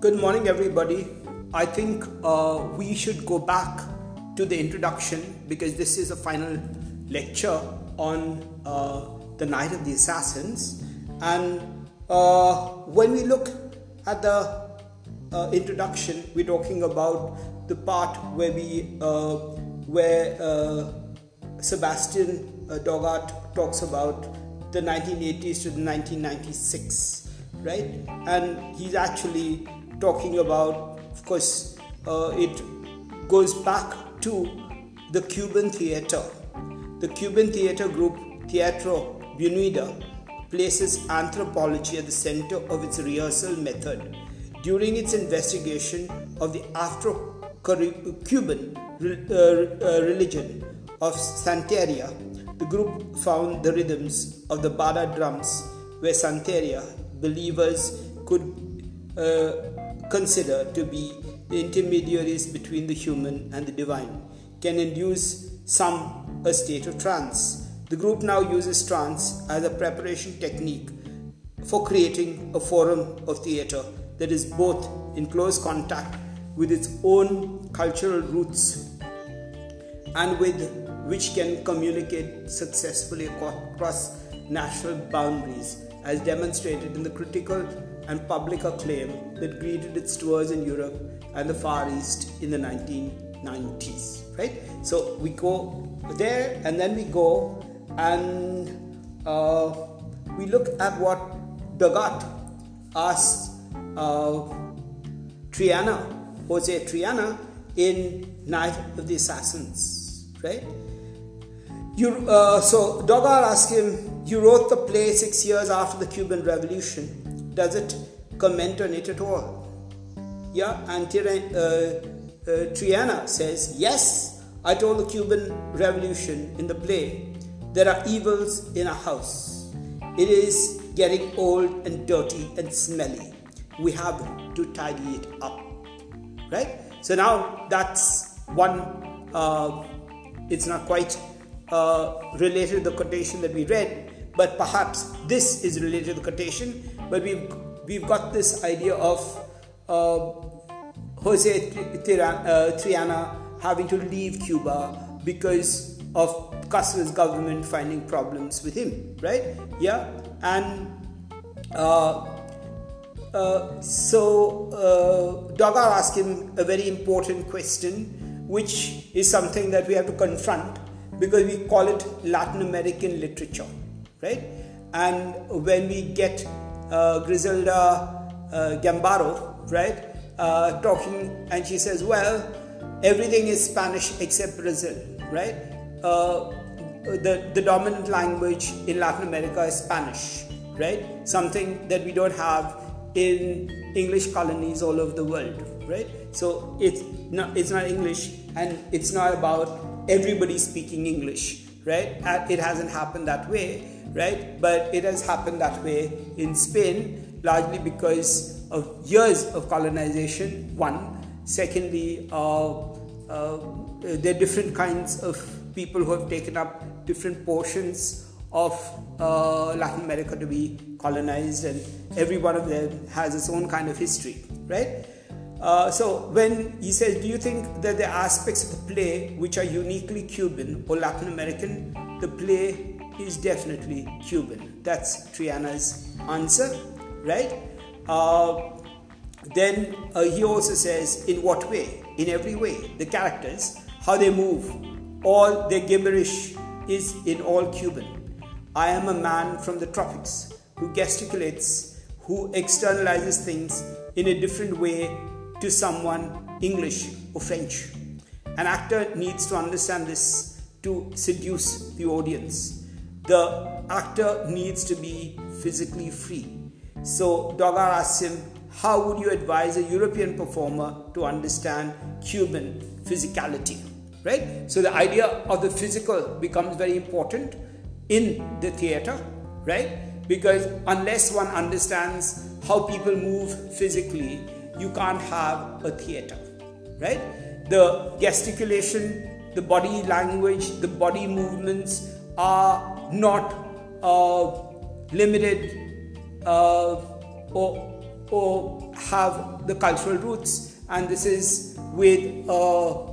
Good morning, everybody. I think uh, we should go back to the introduction because this is a final lecture on uh, the Night of the Assassins. And uh, when we look at the uh, introduction, we're talking about the part where we uh, where uh, Sebastian Doggart talks about the 1980s to the 1996, right? And he's actually talking about, of course, uh, it goes back to the Cuban theater. The Cuban theater group Teatro Buendia places anthropology at the center of its rehearsal method. During its investigation of the Afro Cuban uh, uh, religion of Santeria, the group found the rhythms of the bata drums, where Santeria believers could uh, consider to be the intermediaries between the human and the divine, can induce some a state of trance. The group now uses trance as a preparation technique for creating a forum of theatre that is both in close contact with its own cultural roots and with which can communicate successfully across national boundaries, as demonstrated in the critical and public acclaim that greeted its tours in Europe and the Far East in the 1990s. Right? So we go there and then we go and uh, we look at what Doggart asked uh, Triana, Jose Triana, in Night of the Assassins. Right? You, uh, so Doggart asked him, You wrote the play six years after the Cuban Revolution does it comment on it at all? Yeah, and uh, uh, Triana says, Yes, I told the Cuban Revolution in the play, there are evils in a house. It is getting old and dirty and smelly. We have to tidy it up. Right? So now that's one, uh, it's not quite uh, related to the quotation that we read, but perhaps this is related to the quotation but we've we've got this idea of uh, Jose Triana having to leave Cuba because of Castro's government finding problems with him, right? Yeah, and uh, uh, so uh, Doggart asked him a very important question, which is something that we have to confront because we call it Latin American literature, right? And when we get Griselda uh, Gambaro, right, uh, talking, and she says, "Well, everything is Spanish except Brazil, right? Uh, the the dominant language in Latin America is Spanish, right? Something that we don't have in English colonies all over the world, right? So it's not it's not English, and it's not about everybody speaking English, right? It hasn't happened that way." Right? But it has happened that way in Spain, largely because of years of colonization, one. Secondly, uh, uh, there are different kinds of people who have taken up different portions of uh, Latin America to be colonized, and every one of them has its own kind of history, right? Uh, so when he says, "Do you think that the aspects of the play which are uniquely Cuban or Latin American?" The play is definitely Cuban. That's Triana's answer, right? Uh, then uh, he also says, in what way? In every way. The characters, how they move, all their gibberish is in all Cuban. I am a man from the tropics who gesticulates, who externalizes things in a different way to someone English or French. An actor needs to understand this to seduce the audience the actor needs to be physically free. So Doggart asks him, How would you advise a European performer to understand Cuban physicality? Right? So the idea of the physical becomes very important in the theater, right? Because unless one understands how people move physically, you can't have a theater, right? The gesticulation, the body language, the body movements are not uh, limited uh, or, or have the cultural roots, and this is with a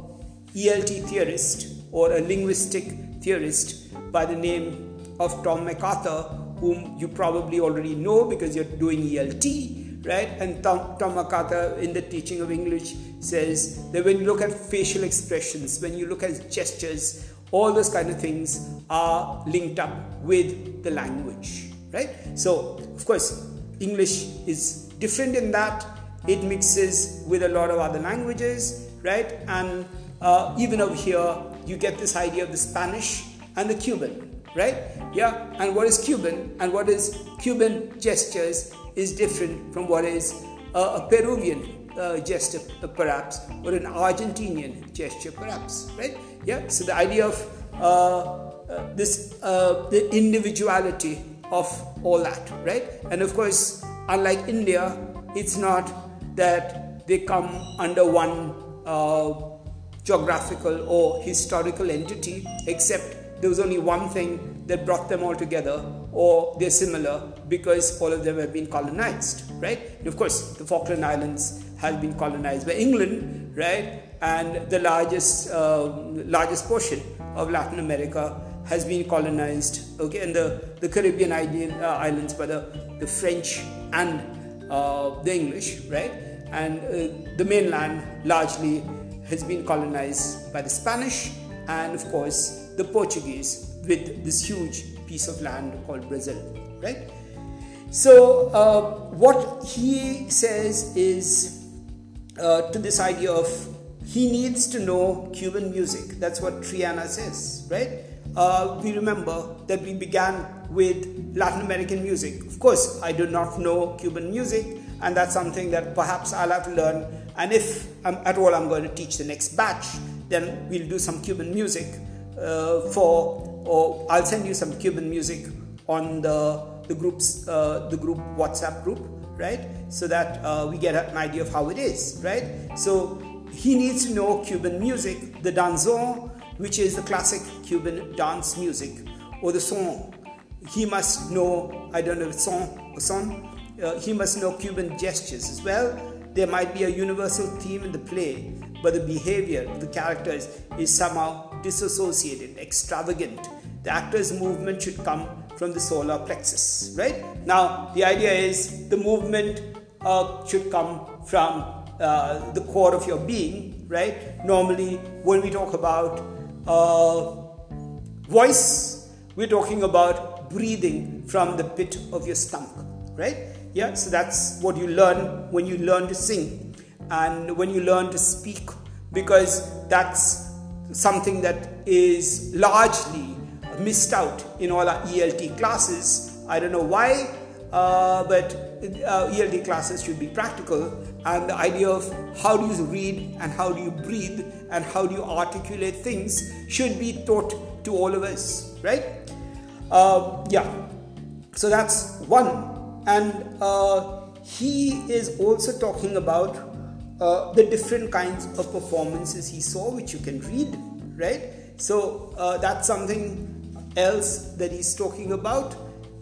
ELT theorist or a linguistic theorist by the name of Tom McArthur, whom you probably already know because you're doing ELT, right? And Tom, Tom McArthur in the teaching of English says that when you look at facial expressions, when you look at gestures, all those kind of things are linked up with the language, right? So, of course, English is different in that it mixes with a lot of other languages, right? And uh, even over here, you get this idea of the Spanish and the Cuban, right? Yeah, and what is Cuban and what is Cuban gestures is different from what is uh, a Peruvian uh, gesture, perhaps, or an Argentinian gesture, perhaps, right? Yeah, so the idea of uh, uh, this, uh, the individuality of all that, right? And of course, unlike India, it's not that they come under one uh, geographical or historical entity, except there was only one thing that brought them all together, or they're similar because all of them have been colonized, right? And of course, the Falkland Islands has been colonized by England, right? And the largest uh, largest portion of Latin America has been colonized, okay, and the, the Caribbean uh, islands by the, the French and uh, the English, right? And uh, the mainland largely has been colonized by the Spanish and, of course, the Portuguese with this huge piece of land called Brazil, right? So, uh, what he says is uh, to this idea of he needs to know Cuban music. That's what Triana says, right? Uh, we remember that we began with Latin American music. Of course, I do not know Cuban music, and that's something that perhaps I'll have to learn. And if I'm, at all I'm going to teach the next batch, then we'll do some Cuban music uh, for, or I'll send you some Cuban music on the the group's uh, the group WhatsApp group, right? So that uh, we get an idea of how it is, right? So he needs to know Cuban music, the danzón, which is the classic Cuban dance music, or the son. He must know, I don't know, son or son. Uh, he must know Cuban gestures as well. There might be a universal theme in the play, but the behavior of the characters is somehow disassociated, extravagant. The actor's movement should come from the solar plexus, right? Now, the idea is the movement uh, should come from uh, the core of your being, right? Normally, when we talk about uh, voice, we're talking about breathing from the pit of your stomach, right? Yeah, so that's what you learn when you learn to sing and when you learn to speak, because that's something that is largely missed out in all our ELT classes. I don't know why, uh, but uh, ELT classes should be practical and the idea of how do you read and how do you breathe and how do you articulate things should be taught to all of us, right? Uh, yeah, so that's one, and uh, he is also talking about uh, the different kinds of performances he saw, which you can read, right? So uh, that's something else that he's talking about,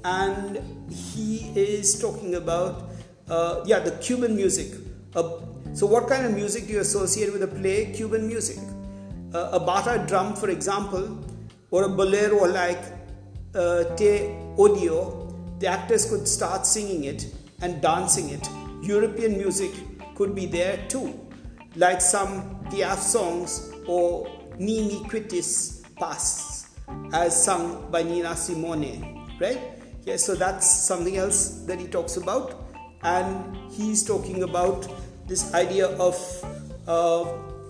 and he is talking about uh, yeah the Cuban music so, what kind of music do you associate with a play? Cuban music. Uh, a bata drum, for example, or a bolero like uh, Te Odio, the actors could start singing it and dancing it. European music could be there too, like some Piaf songs or Ne Me Quitte Pas, as sung by Nina Simone, right? Yeah, so that's something else that he talks about and he's talking about this idea of uh,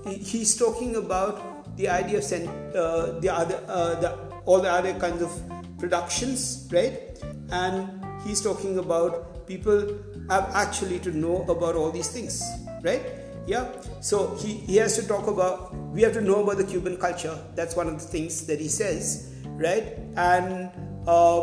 he's talking about the idea of uh, the other uh, the, all the other kinds of productions right and he's talking about people actually to know about all these things right yeah so he, he has to talk about we have to know about the cuban culture that's one of the things that he says right and uh,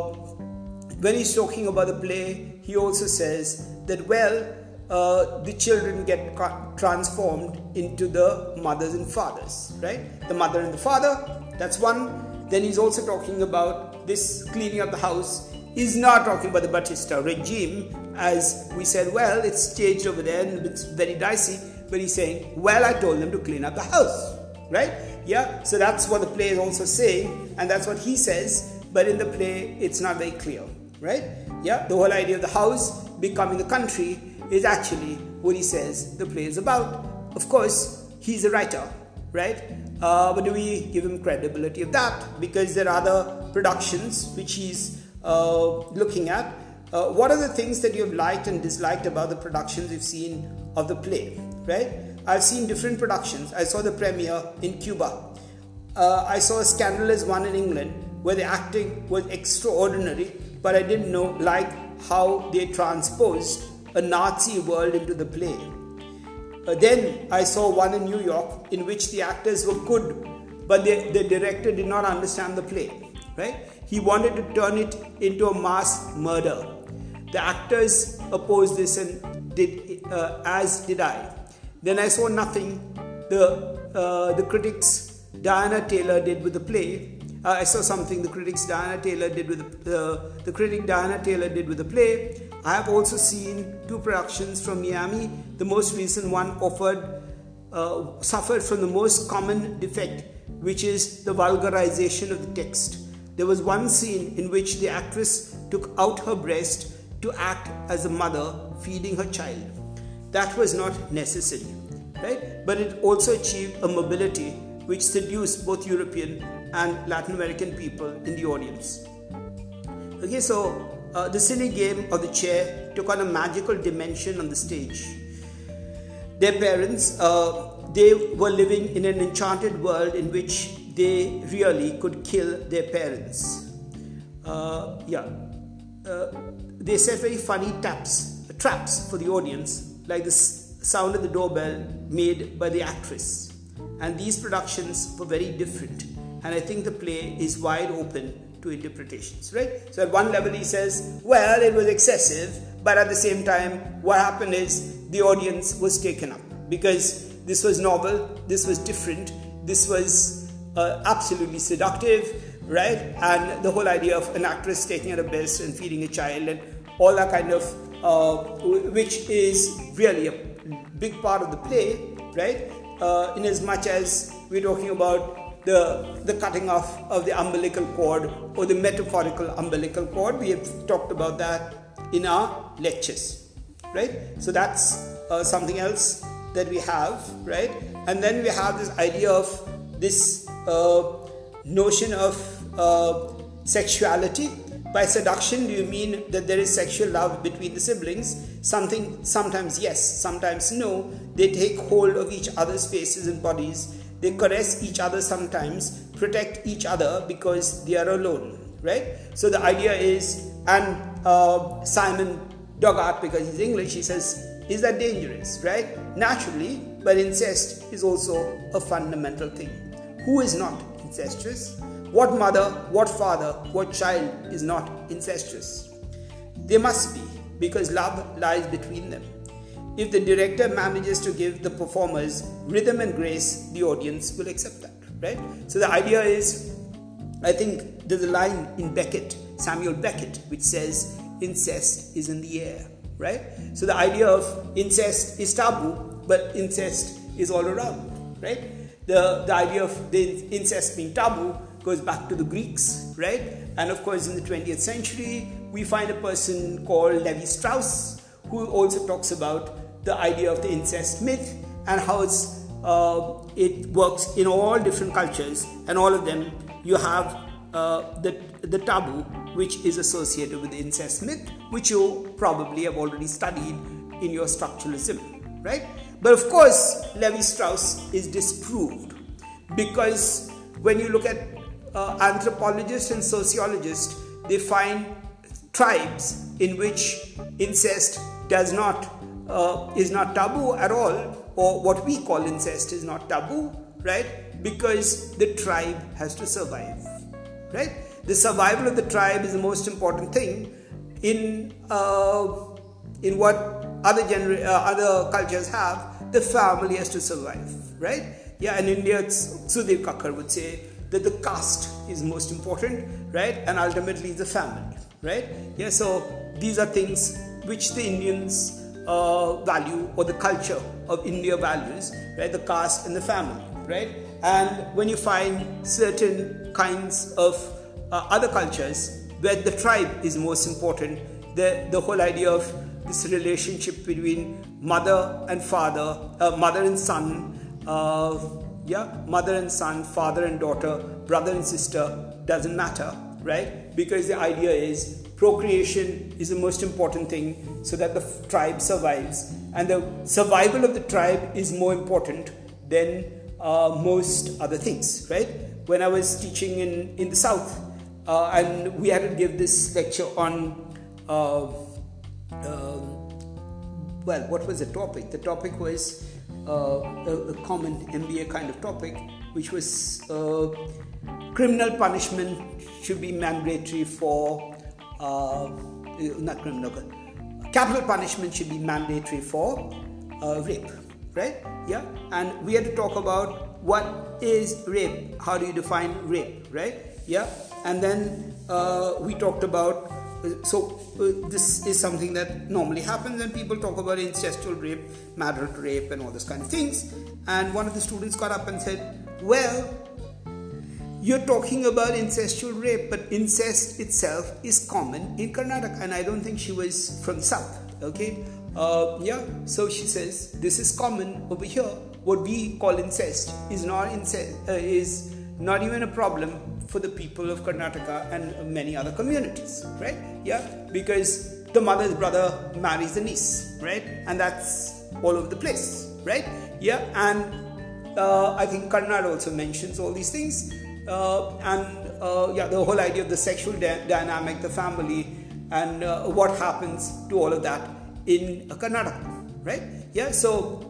when he's talking about the play he also says that, well, uh, the children get transformed into the mothers and fathers, right? The mother and the father, that's one. Then he's also talking about this cleaning up the house. He's not talking about the Batista regime as we said, well, it's staged over there and it's very dicey. But he's saying, well, I told them to clean up the house, right? Yeah, so that's what the play is also saying, and that's what he says. But in the play, it's not very clear, right? Yeah, the whole idea of the house becoming the country is actually what he says the play is about. Of course, he's a writer, right? Uh, but do we give him credibility of that? Because there are other productions which he's uh, looking at. Uh, what are the things that you've liked and disliked about the productions you've seen of the play, right? I've seen different productions. I saw the premiere in Cuba. Uh, I saw a scandalous one in England where the acting was extraordinary, but I didn't know like how they transposed a Nazi world into the play. Uh, then I saw one in New York in which the actors were good, but the, the director did not understand the play. Right? He wanted to turn it into a mass murder. The actors opposed this and did uh, as did I. Then I saw nothing. The uh, the critics Diana Taylor did with the play. Uh, I saw something the critics Diana Taylor did with the, the critic Diana Taylor did with the play. I have also seen two productions from Miami. The most recent one offered uh, suffered from the most common defect, which is the vulgarization of the text. There was one scene in which the actress took out her breast to act as a mother feeding her child. That was not necessary, right? But it also achieved a mobility which seduced both European and Latin American people in the audience. Okay, so uh, the silly game of the chair took on a magical dimension on the stage. Their parents, uh, they were living in an enchanted world in which they really could kill their parents. Uh, yeah, uh, they set very funny taps, traps for the audience, like the sound of the doorbell made by the actress. And these productions were very different. And I think the play is wide open to interpretations, right? So at one level he says, well, it was excessive, but at the same time, what happened is the audience was taken up because this was novel, this was different, this was uh, absolutely seductive, right? And the whole idea of an actress taking out a breast and feeding a child and all that kind of, uh, which is really a big part of the play, right? Uh, in as much as we're talking about the, the cutting off of the umbilical cord or the metaphorical umbilical cord. We have talked about that in our lectures, right? So that's uh, something else that we have, right? And then we have this idea of this uh, notion of uh, sexuality. By seduction, do you mean that there is sexual love between the siblings? Something, sometimes yes, sometimes no. They take hold of each other's faces and bodies they caress each other sometimes, protect each other because they are alone, right? So the idea is, and uh, Simon Doggart, because he's English, he says, is that dangerous, right? Naturally, but incest is also a fundamental thing. Who is not incestuous? What mother, what father, what child is not incestuous? They must be, because love lies between them. If the director manages to give the performers rhythm and grace, the audience will accept that, right? So the idea is, I think there's a line in Beckett, Samuel Beckett, which says, incest is in the air, right? So the idea of incest is taboo, but incest is all around, right? The, the idea of the incest being taboo goes back to the Greeks, right? And of course, in the 20th century, we find a person called Levi Strauss who also talks about the idea of the incest myth and how it's, uh, it works in all different cultures, and all of them you have uh, the, the taboo which is associated with the incest myth, which you probably have already studied in your structuralism, right? But of course, Levi Strauss is disproved because when you look at uh, anthropologists and sociologists, they find tribes in which incest does not uh, is not taboo at all, or what we call incest is not taboo, right? Because the tribe has to survive, right? The survival of the tribe is the most important thing in uh, in what other gener- uh, other cultures have. The family has to survive, right? Yeah, in India, Sudhir Kakar would say that the caste is most important, right? And ultimately the family, right? Yeah, so these are things which the Indians uh, value or the culture of India values, right? The caste and the family, right? And when you find certain kinds of uh, other cultures where the tribe is most important, the, the whole idea of this relationship between mother and father, uh, mother and son, uh, yeah, mother and son, father and daughter, brother and sister, doesn't matter, right? Because the idea is procreation is the most important thing so that the tribe survives. And the survival of the tribe is more important than uh, most other things, right? When I was teaching in, in the South, uh, and we had to give this lecture on, uh, uh well, what was the topic? The topic was a, a, common MBA kind of topic, which was uh, criminal punishment should be mandatory for, not criminal, capital punishment should be mandatory for rape right? Yeah, and we had to talk about what is rape, how do you define rape, right? Yeah, and then uh, we talked about so uh, this is something that normally happens and people talk about incestual rape marital rape and all those kind of things and one of the students got up and said well you're talking about incestual rape but incest itself is common in karnataka and i don't think she was from south okay uh, yeah, so she says this is common over here. What we call incest is not incest uh, is not even a problem for the people of Karnataka and many other communities, right? Yeah, because the mother's brother marries the niece, right? And that's all over the place, right? Yeah, and uh, I think Karnad also mentions all these things, uh, and uh, yeah, the whole idea of the sexual de- dynamic, the family, and uh, what happens to all of that in Karnataka, right? Yeah, so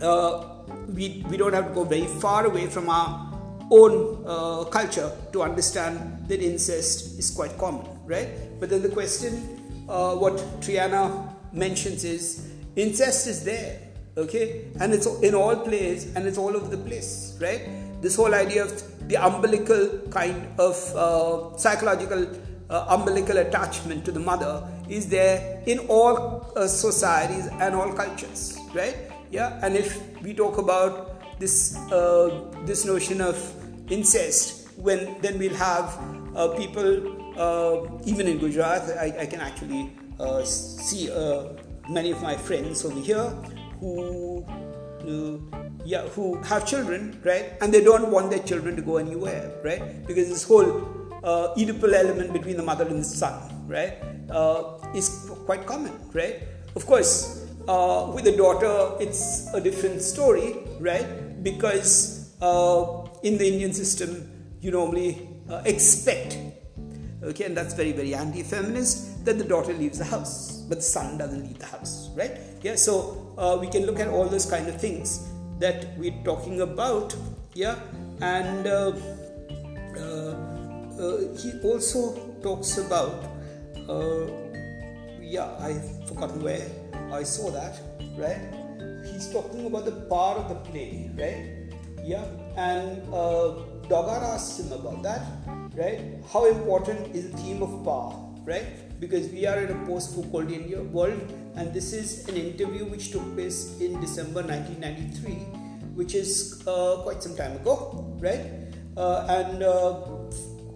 uh, we, we don't have to go very far away from our own uh, culture to understand that incest is quite common, right? But then the question, uh, what Triana mentions is incest is there, okay? And it's in all places and it's all over the place, right? This whole idea of the umbilical kind of uh, psychological uh, umbilical attachment to the mother is there in all uh, societies and all cultures, right? Yeah, and if we talk about this uh, this notion of incest, when then we'll have uh, people uh, even in Gujarat. I, I can actually uh, see many of my friends over here who yeah, who have children, right? And they don't want their children to go anywhere, right? Because this whole uh, Oedipal element between the mother and the son, right, uh, is quite common, right? Of course, uh, with the daughter, it's a different story, right? Because uh, in the Indian system, you normally uh, expect, okay, and that's very, very anti feminist, that the daughter leaves the house, but the son doesn't leave the house, right? Yeah, so uh, we can look at all those kind of things that we're talking about, yeah, and uh, he also talks about uh, yeah I've forgotten where i saw that right he's talking about the power of the play right? Yeah and uh, Doggart asks him about that right? How important is the theme of power right? Because we are in a post-Foucauldian world and this is an interview which took place in december 1993 which is uh, quite some time ago right? Uh, and uh,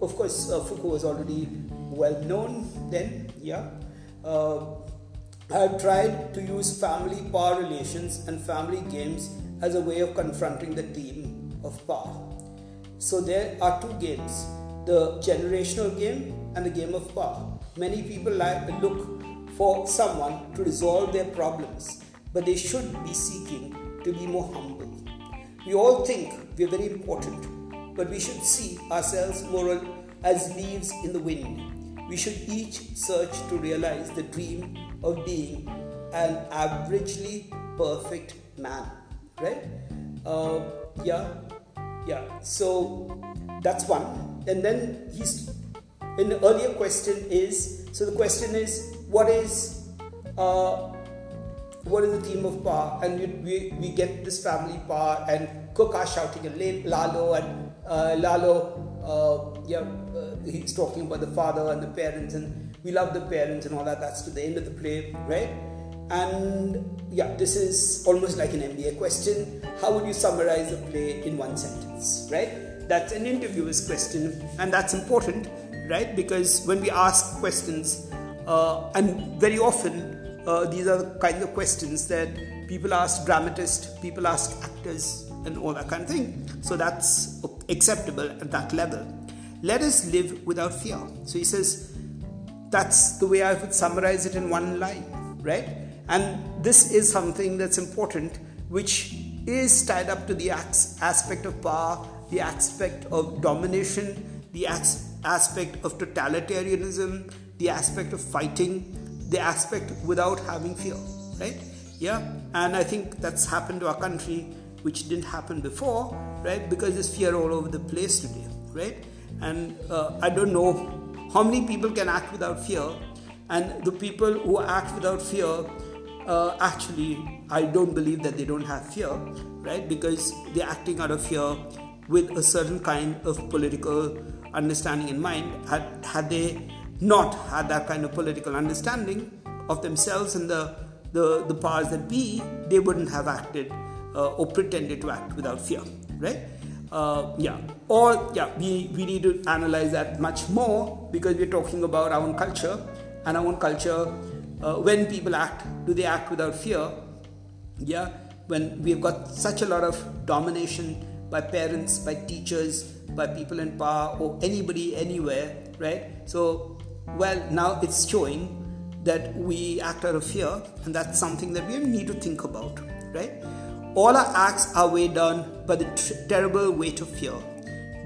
of course, uh, Foucault was already well known then, yeah. Uh, I have tried to use family power relations and family games as a way of confronting the theme of power. So there are two games the generational game and the game of power. Many people like look for someone to resolve their problems, but they should be seeking to be more humble. We all think we are very important, but we should see ourselves more as leaves in the wind. We should each search to realize the dream of being an averagely perfect man. Right? Uh, yeah, yeah. So that's one. And then he's in the earlier question is so the question is what is uh, what is the theme of power? And we, we get this family power and Cuca shouting a Lalo and uh, Lalo, uh, yeah, uh, he's talking about the father and the parents and we love the parents and all that. That's to the end of the play, right? And yeah, this is almost like an MBA question. How would you summarize a play in one sentence, right? That's an interviewer's question, and that's important, right? Because when we ask questions, uh, and very often uh, these are the kinds of questions that people ask dramatists, people ask actors, and all that kind of thing. So that's acceptable at that level. Let us live without fear. So he says, that's the way I would summarize it in one line, right? And this is something that's important, which is tied up to the aspect of power, the aspect of domination, the aspect of totalitarianism, the aspect of fighting, the aspect without having fear, right? Yeah, and I think that's happened to our country, which didn't happen before, right? Because there's fear all over the place today, right? And uh, I don't know how many people can act without fear, and the people who act without fear. Uh, actually, I don't believe that they don't have fear, right? Because they're acting out of fear with a certain kind of political understanding in mind. Had, had they not had that kind of political understanding of themselves and the, the, the powers that be, they wouldn't have acted uh, or pretended to act without fear, right? Uh, yeah, or yeah, we, we need to analyze that much more because we're talking about our own culture and our own culture. Uh, when people act, do they act without fear? Yeah, when we've got such a lot of domination by parents, by teachers, by people in power, or anybody anywhere, right? So well, now it's showing that we act out of fear, and that's something that we need to think about, right? All our acts are weighed down by the t- terrible weight of fear,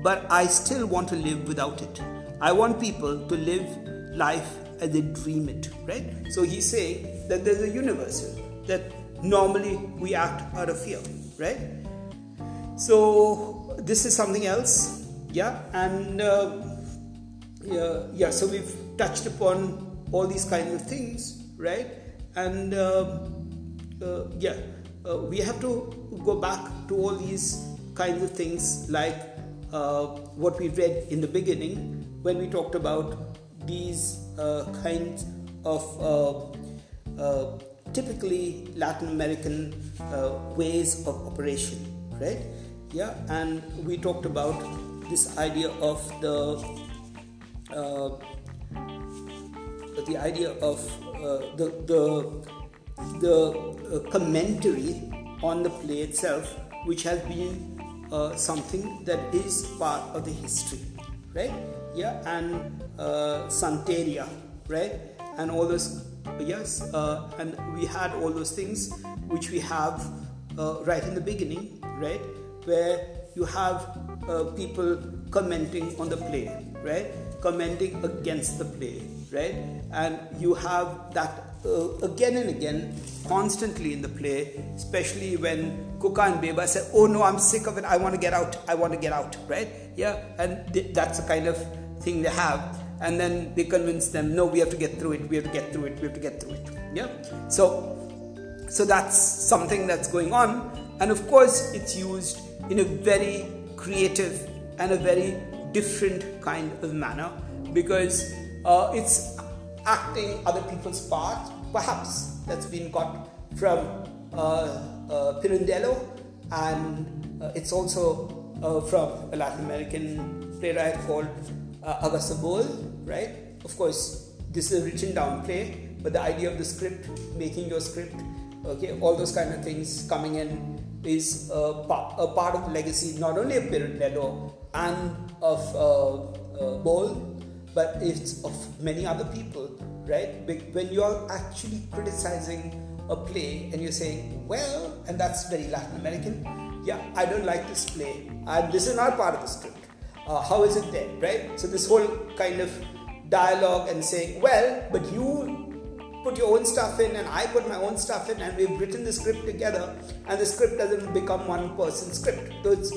but I still want to live without it. I want people to live life as they dream it, right? So he's saying that there's a universal that normally we act out of fear, right? So this is something else, yeah, and uh, yeah, yeah. So we've touched upon all these kinds of things, right? And uh, uh, yeah, uh, we have to go back to all these kinds of things like uh, what we read in the beginning when we talked about these uh, kinds of uh, typically Latin American ways of operation, right? Yeah, and we talked about this idea of the the idea of uh, the the the uh, commentary on the play itself, which has been uh, something that is part of the history, right? Yeah, and uh, Santeria, right? And all those, yes, uh, and we had all those things which we have uh, right in the beginning, right? Where you have uh, people commenting on the play, right? Commenting against the play, right? And you have that uh, again and again, constantly in the play, especially when Cuca and Beba say, Oh no, I'm sick of it, I want to get out, I want to get out, right? Yeah, and th- that's the kind of thing they have. And then they convince them, No, we have to get through it, we have to get through it, we have to get through it. Yeah, so so that's something that's going on, and of course, it's used in a very creative and a very different kind of manner because uh, it's acting other people's parts, perhaps that's been got from uh, uh, Pirandello, and uh, it's also uh, from a Latin American playwright called uh, Augusto Boal, right? Of course, this is a written down play, but the idea of the script, making your script, okay, all those kind of things coming in is a, part, a part of the legacy not only of Pirandello and of uh, uh, Boal, but it's of many other people, right? When you're actually criticizing a play and you're saying, well, and that's very Latin American, yeah, I don't like this play, and this is not part of the script. Uh, how is it there, right? So, this whole kind of dialogue and saying, well, but you put your own stuff in and I put my own stuff in and we've written the script together and the script doesn't become one person's script. So it's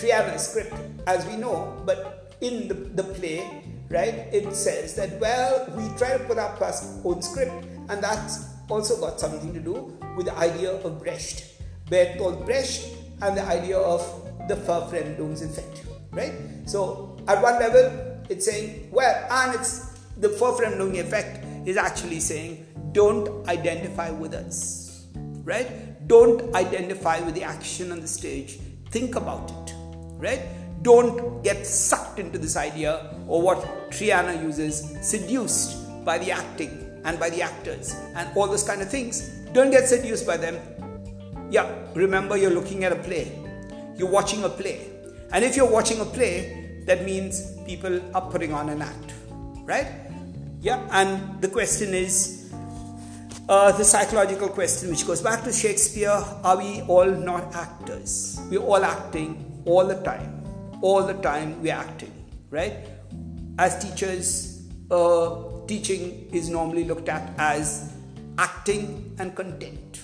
Triana's script as we know, but in the, the play right? It says that, well, we try to put up our own script, and that's also got something to do with the idea of Brecht, Bertolt Brecht, and the idea of the Verfremdungseffekt, right? So, at one level, it's saying, well, and it's the knowing effect is actually saying don't identify with us, right? Don't identify with the action on the stage. Think about it, right? Don't get sucked into this idea or what Triana uses, seduced by the acting and by the actors and all those kind of things. Don't get seduced by them. Yeah, remember you're looking at a play, you're watching a play. And if you're watching a play, that means people are putting on an act, right? Yeah, and the question is uh, the psychological question, which goes back to Shakespeare are we all not actors? We're all acting all the time. All the time we're acting, right? As teachers, uh, teaching is normally looked at as acting and content,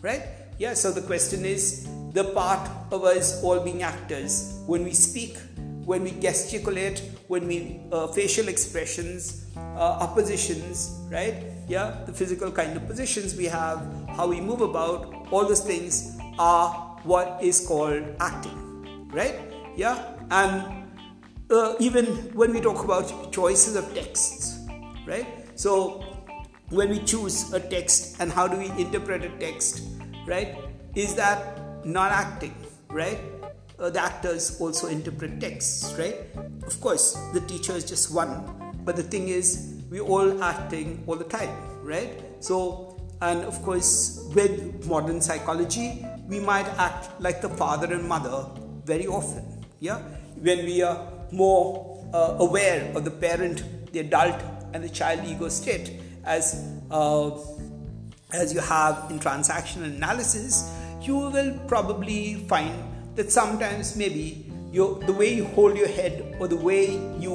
right? Yeah, so the question is the part of us all being actors when we speak, when we gesticulate, when we uh, facial expressions, uh, oppositions, right? Yeah, the physical kind of positions we have, how we move about, all those things are what is called acting, right? Yeah, and uh, even when we talk about choices of texts, right? So when we choose a text and how do we interpret a text, right? Is that not acting, right? Uh, the actors also interpret texts, right? Of course, the teacher is just one, but the thing is, we're all acting all the time, right? So, and of course, with modern psychology, we might act like the father and mother very often, yeah? When we are more uh, aware of the parent, the adult, and the child ego state, as uh, as you have in transactional analysis, you will probably find that sometimes maybe the way you hold your head or the way you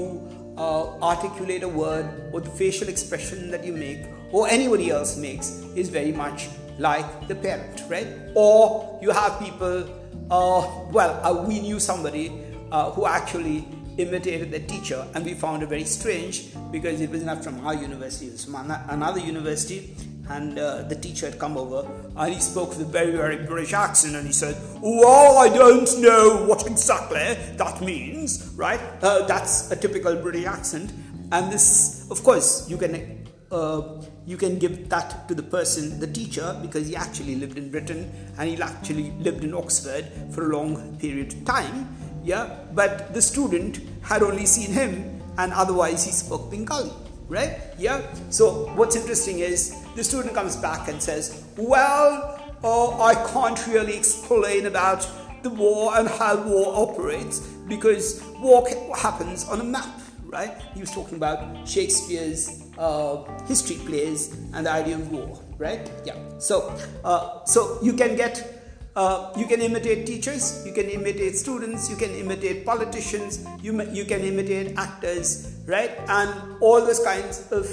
uh, articulate a word or the facial expression that you make or anybody else makes is very much like the parent, right? Or you have people, uh, well, uh, we knew somebody uh, who actually imitated the teacher and we found it very strange because it was not from our university, it was from another university and uh, the teacher had come over and he spoke with a very very british accent and he said well i don't know what exactly that means right? Uh, that's a typical british accent and this of course you can uh, you can give that to the person the teacher because he actually lived in britain and he actually lived in oxford for a long period of time yeah but the student had only seen him and otherwise he spoke bengali right? Yeah. So what's interesting is the student comes back and says, "Well, uh, I can't really explain about the war and how war operates because war happens on a map." Right? He was talking about Shakespeare's uh, history plays and the idea of war. Right? Yeah. So, uh, so you can get uh, you can imitate teachers, you can imitate students, you can imitate politicians, you, you can imitate actors, right? And all those kinds of,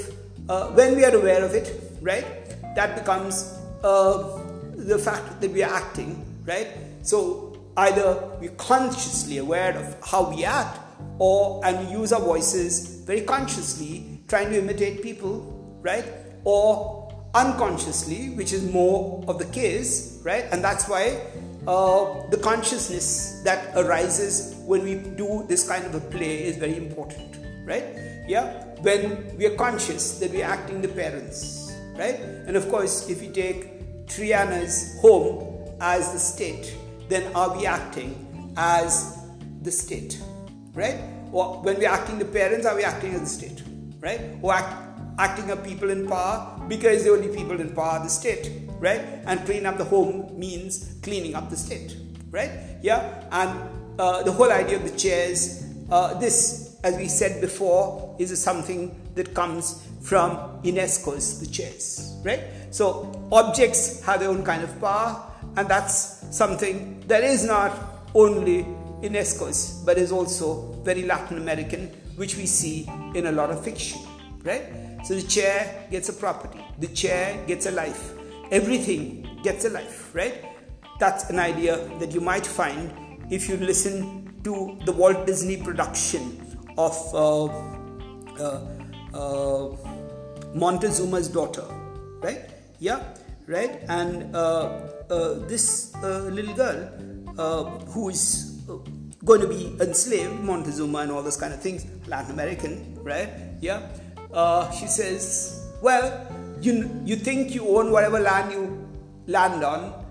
uh, when we are aware of it, right? That becomes uh, the fact that we are acting, right? So either we're consciously aware of how we act, or and we use our voices very consciously, trying to imitate people, right? Or unconsciously, which is more of the case, right? And that's why uh, the consciousness that arises when we do this kind of a play is very important, right? Yeah, when we are conscious that we are acting the parents, right? And of course, if we take Triana's home as the state, then are we acting as the state, right? Or when we're acting the parents, are we acting as the state, right? Or act, acting as people in power because the only people in power are the state, right? And clean up the home means cleaning up the state, right? Yeah, and uh, the whole idea of the chairs, uh, this, as we said before, is something that comes from Ionesco's The Chairs, right? So objects have their own kind of power, and that's something that is not only Ionesco's but is also very Latin American, which we see in a lot of fiction, right? So the chair gets a property, the chair gets a life, everything gets a life, right? That's an idea that you might find if you listen to the Walt Disney production of uh, uh, uh, Montezuma's daughter, right? Yeah, right? And uh, uh, this uh, little girl who is going to be enslaved, Montezuma and all those kind of things, Latin American, right? Yeah uh, she says, Well, you, you think you own whatever land you land on,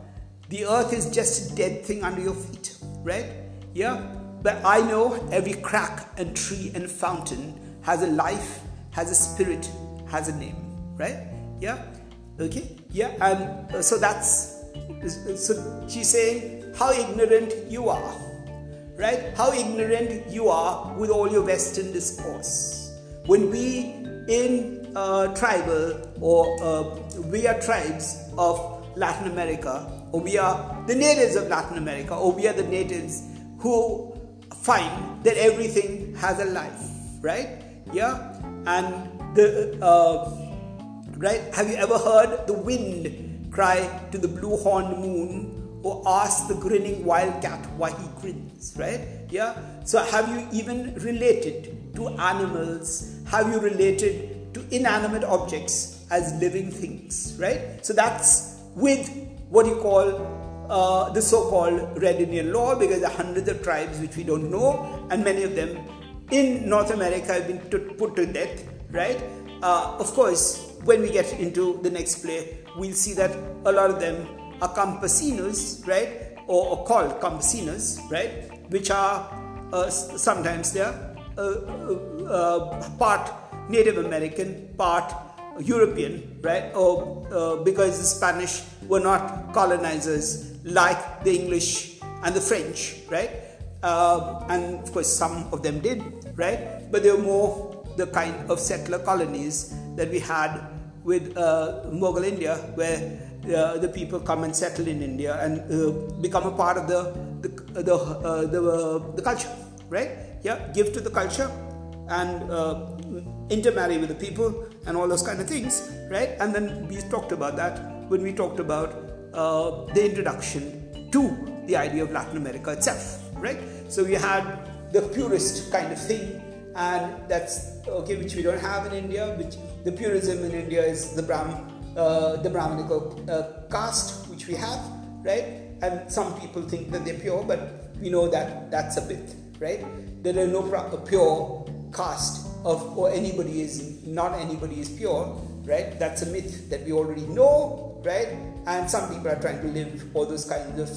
the earth is just a dead thing under your feet, right? Yeah? But I know every crack and tree and fountain has a life, has a spirit, has a name, right? Yeah? Okay? Yeah? And uh, so that's, so she's saying, how ignorant you are, right? How ignorant you are with all your Western discourse. When we in uh, tribal or uh, we are tribes of Latin America, or we are the natives of Latin America, or we are the natives who find that everything has a life, right? Yeah, and the uh, right. Have you ever heard the wind cry to the blue horned moon, or ask the grinning wildcat why he grins, right? Yeah. So have you even related to animals? Have you related to inanimate objects as living things, right? So that's with what you call uh, the so-called Red Indian law because there are hundreds of tribes which we don't know and many of them in North America have been put to death, right? Uh, of course, when we get into the next play, we'll see that a lot of them are campesinos, right? Or, or called campesinos, right? Which are uh, sometimes they're uh, uh, uh, part Native American, part European, right? Or uh, because the Spanish were not colonizers like the English and the French, right? Uh, and of course, some of them did, right? But they were more the kind of settler colonies that we had with uh, Mughal India, where uh, the people come and settle in India and uh, become a part of the the the, uh, the, the culture, right? Yeah, give to the culture and intermarry with the people and all those kind of things, right? And then we talked about that when we talked about uh, the introduction to the idea of Latin America itself, right? So we had the purist kind of thing, and that's okay, which we don't have in India. Which the purism in India is the Brahm, uh, the Brahminical uh, caste, which we have, right? And some people think that they're pure, but we know that that's a myth, right? There are no pure caste of or anybody is not anybody is pure, right? That's a myth that we already know, right? And some people are trying to live all those kinds of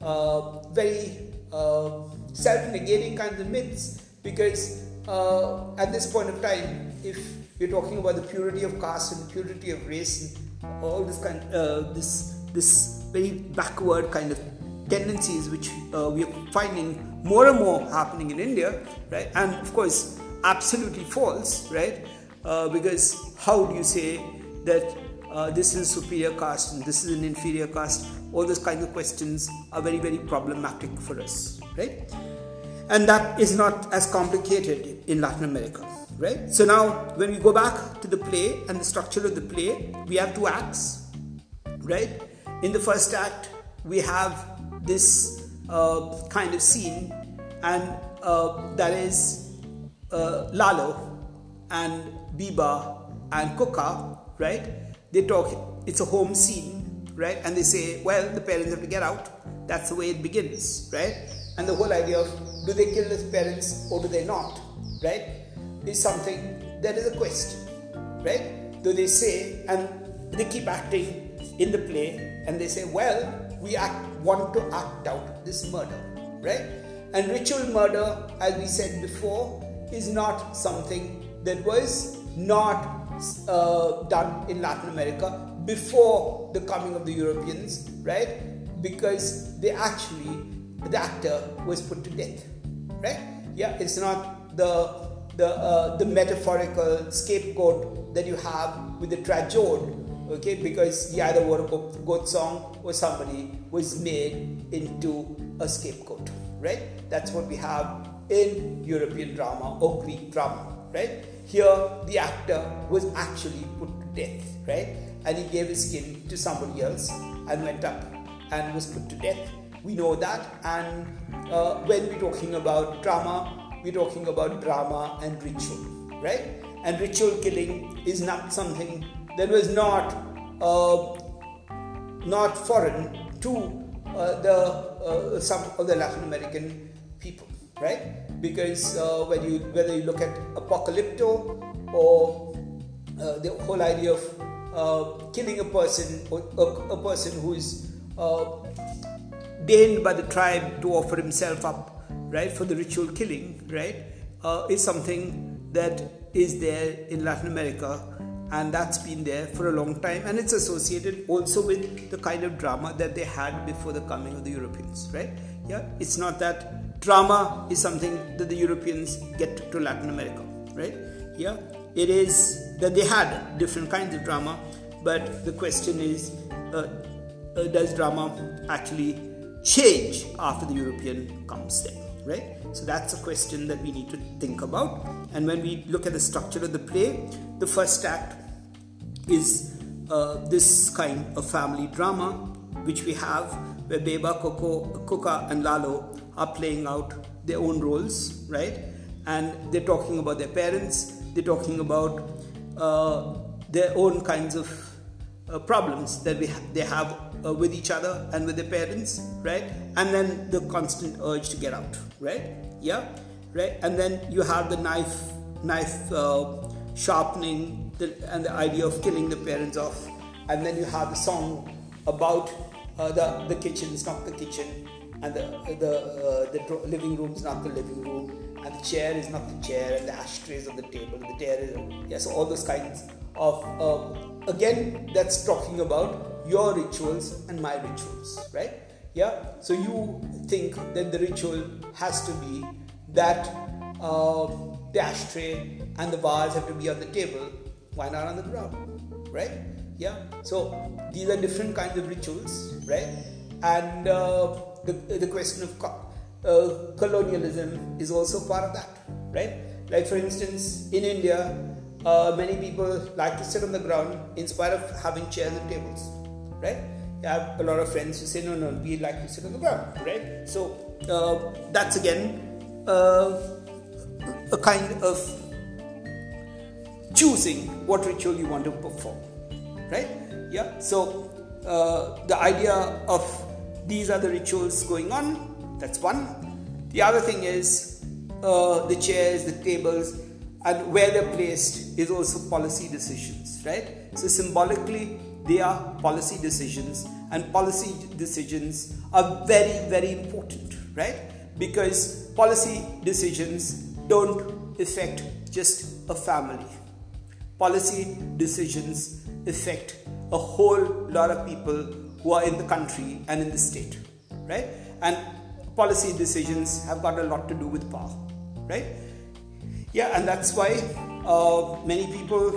uh, very uh, self-negating kinds of myths because uh, at this point of time, if you're talking about the purity of caste and purity of race and all this kind, uh, this this very backward kind of tendencies which uh, we are finding more and more happening in India, right? And of course, absolutely false, right? Uh, because how do you say that uh, this is a superior caste and this is an inferior caste? All those kinds of questions are very, very problematic for us, right? And that is not as complicated in Latin America, right? So now, when we go back to the play and the structure of the play, we have two acts, right? In the first act, we have this uh, kind of scene, and uh, that is uh, Lalo and Beba and Cuca, right? They talk, it's a home scene, right? And they say, well, the parents have to get out. That's the way it begins, right? And the whole idea of do they kill the parents or do they not, right? Is something that is a question, right? Do they say, and they keep acting in the play, and they say, well, we act, want to act out this murder, right? And ritual murder, as we said before, is not something that was not uh, done in Latin America before the coming of the Europeans, right? Because they actually, the actor was put to death, right? Yeah, it's not the the uh, the metaphorical scapegoat that you have with the tragode, okay? Because he either wrote a goat song or somebody was made into a scapegoat, right? That's what we have in European drama or Greek drama, right? Here, the actor was actually put to death, right? And he gave his skin to somebody else and went up and was put to death. We know that, and uh, when we're talking about drama, we're talking about drama and ritual, right? And ritual killing is not something that was not uh, not foreign to uh, the uh, some of the Latin American people right? Because uh, when you whether you look at Apocalypto or uh, the whole idea of killing a person, or a, a person who is uh, deigned by the tribe to offer himself up, right, for the ritual killing, right, uh, is something that is there in Latin America and that's been there for a long time and it's associated also with the kind of drama that they had before the coming of the Europeans, right? Yeah, it's not that drama is something that the Europeans get to Latin America, right? Yeah, it is that they had different kinds of drama, but the question is uh, uh, does drama actually change after the European comes there, right? So that's a question that we need to think about. And when we look at the structure of the play, the first act is uh, this kind of family drama, which we have where Beba, Coco, Cuca, and Lalo are playing out their own roles, right? And they're talking about their parents, they're talking about uh, their own kinds of uh, problems that we ha- they have uh, with each other and with their parents, right? And then the constant urge to get out, right? Yeah, right. And then you have the knife, knife uh, sharpening, the, and the idea of killing the parents off. And then you have the song about uh, the the kitchen is not the kitchen, and the the uh, the living room is not the living room, and the chair is not the chair, and the ashtrays on the table, the chair is yeah. So all those kinds of uh, again that's talking about your rituals and my rituals, right? Yeah. So you think that the ritual has to be that uh, the ashtray and the vase have to be on the table. Why not on the ground, right? Yeah. So these are different kinds of rituals, right? And uh, the the question of co- uh, colonialism is also part of that, right? Like for instance, in India, uh, many people like to sit on the ground in spite of having chairs and tables right? I have a lot of friends who say, no, no, we like to sit on the ground, right? So uh, that's again uh, a kind of choosing what ritual you want to perform, right? Yeah. So uh, the idea of these are the rituals going on. That's one. The other thing is uh, the chairs, the tables, and where they're placed is also policy decisions, right? So symbolically, they are policy decisions, and policy decisions are very, very important, right? Because policy decisions don't affect just a family. Policy decisions affect a whole lot of people who are in the country and in the state, right? And policy decisions have got a lot to do with power, right? Yeah, and that's why uh, many people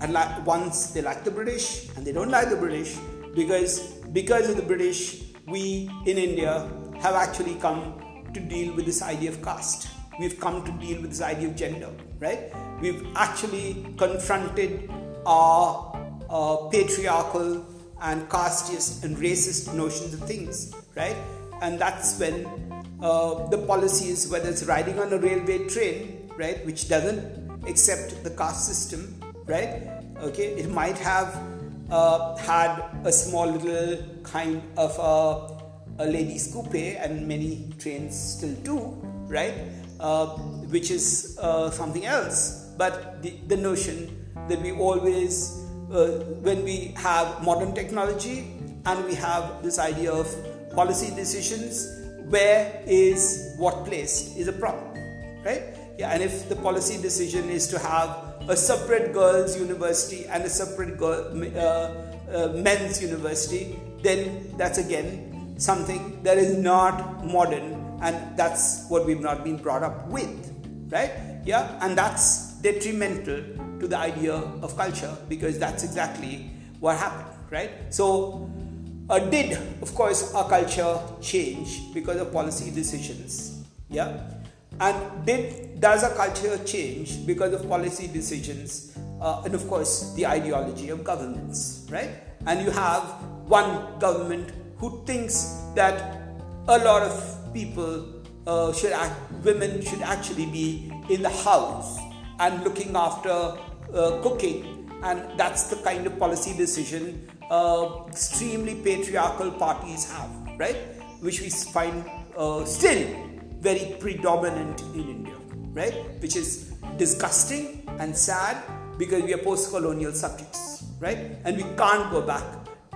and like once they like the British and they don't like the British because because of the British we in India have actually come to deal with this idea of caste. We've come to deal with this idea of gender, right? We've actually confronted our uh, patriarchal and casteist and racist notions of things, right? And that's when uh, the policies, whether it's riding on a railway train, right, which doesn't accept the caste system, right? Okay, it might have uh, had a small little kind of a, a ladies coupe, and many trains still do, right? Uh, which is uh, something else. But the, the notion that we always, uh, when we have modern technology and we have this idea of policy decisions, where is what placed is a problem, right? Yeah, and if the policy decision is to have a separate girls' university and a separate girl, uh, uh, men's university, then that's again something that is not modern, and that's what we've not been brought up with, right? Yeah, and that's detrimental to the idea of culture because that's exactly what happened, right? So, uh, did of course our culture change because of policy decisions? Yeah and did does a culture change because of policy decisions uh, and of course the ideology of governments right? And you have one government who thinks that a lot of people uh, should act, women should actually be in the house and looking after uh, cooking. And that's the kind of policy decision uh, extremely patriarchal parties have right? Which we find uh, still very predominant in India, right? Which is disgusting and sad because we are post colonial subjects, right? And we can't go back